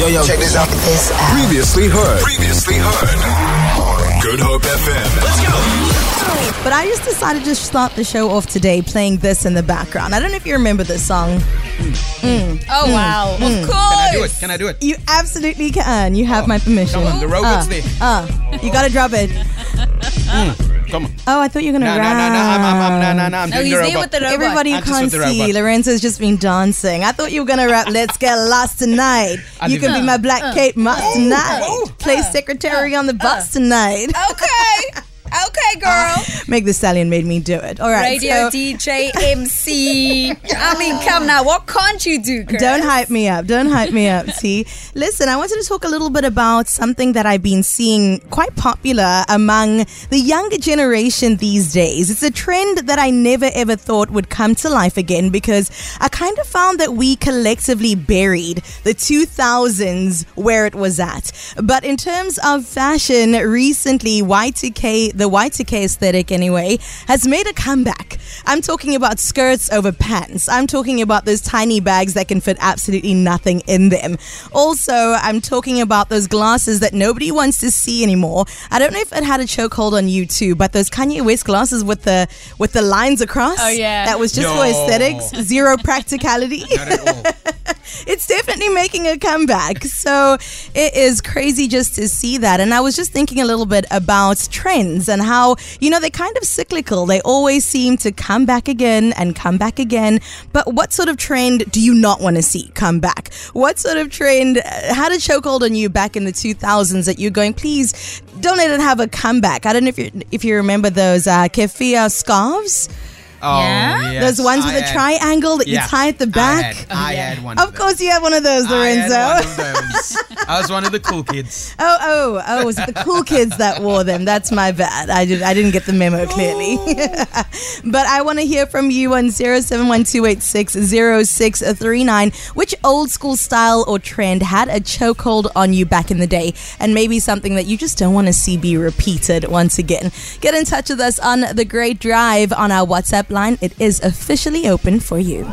Yo, yo, check this out. This out. Previously heard. Previously heard. Good Hope FM. Let's go. But I just decided to start the show off today playing this in the background. I don't know if you remember this song. Oh wow! Of course. Can I do it? Can I do it? You absolutely can. You have my permission. Come on, the robot's uh, there. Uh, you gotta drop it. Come on. Oh, I thought you were gonna No, no, rap. no, no, I'm, I'm, I'm, no, no, no, I'm No, doing he's the robot. with the robot. Everybody I'm can't see. robot. Lorenzo's just been dancing. I thought you were gonna rap "Let's Get Lost Tonight." I you didn't. can be my Black uh. Cape Moss tonight. Play secretary uh. on the bus uh. tonight. Okay. Okay, uh, girl. Make the stallion made me do it. All right. Radio so- DJ MC. I mean, come now. What can't you do, girl? Don't hype me up. Don't hype me up, T. Listen, I wanted to talk a little bit about something that I've been seeing quite popular among the younger generation these days. It's a trend that I never ever thought would come to life again because I kind of found that we collectively buried the 2000s where it was at. But in terms of fashion, recently Y2K, the Y2K aesthetic anyway, has made a comeback. I'm talking about skirts over pants. I'm talking about those tiny bags that can fit absolutely nothing in them. Also, I'm talking about those glasses that nobody wants to see anymore. I don't know if it had a chokehold on you too, but those Kanye West glasses with the with the lines across. Oh, yeah. That was just for aesthetics, zero practicality Not at all. it's definitely making a comeback. So it is crazy just to see that. And I was just thinking a little bit about trends and how, you know, they're kind of cyclical. They always seem to come back again and come back again. But what sort of trend do you not want to see come back? What sort of trend uh, had a chokehold on you back in the 2000s that you're going, please don't let it have a comeback? I don't know if you if you remember those uh, keffiyeh scarves. Oh, Yeah? yes. Those ones with I a had- triangle that yeah, you tie at the I back. had, I had one. Of course, you have one of those, I Lorenzo. had one of those. I was one of the cool kids. Oh, oh, oh! Was it the cool kids that wore them? That's my bad. I did. I didn't get the memo clearly. Oh. but I want to hear from you on zero seven one two eight six zero six three nine. Which old school style or trend had a chokehold on you back in the day, and maybe something that you just don't want to see be repeated once again? Get in touch with us on the Great Drive on our WhatsApp line. It is officially open for you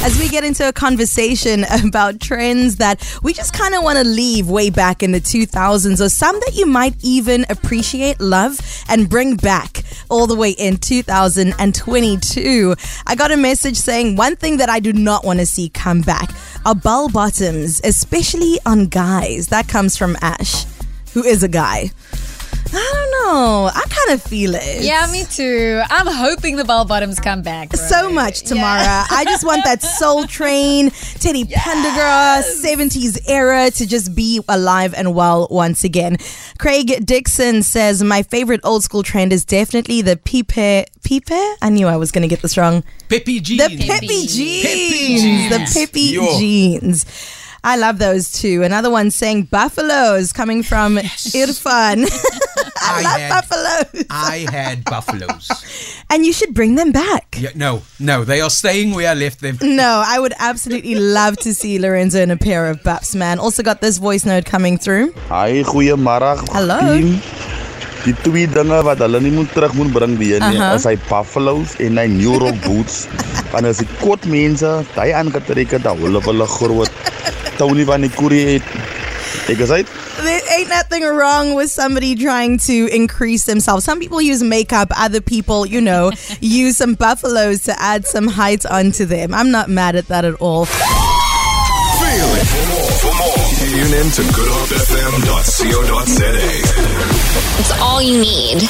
as we get into a conversation about trends that we just kind of want to leave way back in the 2000s or some that you might even appreciate, love, and bring back all the way in 2022. I got a message saying one thing that I do not want to see come back are bell bottoms, especially on guys. That comes from Ash, who is a guy. I don't know. I kind of feel it. Yeah, me too. I'm hoping the bell bottoms come back. bro. So much, Tamara. I just want that Soul Train, Teddy Pendergrass, 70s era to just be alive and well once again. Craig Dixon says, My favorite old school trend is definitely the pipe. Pipe? I knew I was going to get this wrong. Pepe jeans. The Pepe jeans. jeans. The Pepe Yo. jeans. I love those too. Another one saying buffaloes coming from Irfan. I, I love had- buffaloes. I had buffaloes. And you should bring them back. Yeah, no, no, they are staying where I left them. No, I would absolutely love to see Lorenzo in a pair of buffs, man. Also got this voice note coming through. Hi, goeiemôre. Hallo. team. Die twee dinge wat hulle nie moet terug moet bring weer nie, Aha. is hy buffaloes en hy New Rock boots. Want as die kort mense, daai aangetrek het, dan hulle hulle groot Tony van die Korie het. Ek is uit. There ain't nothing wrong with somebody trying to increase themselves. Some people use makeup, other people, you know, use some buffaloes to add some height onto them. I'm not mad at that at all. Feel it. For more, for more, tune in to goodhopefm.co.za. It's all you need.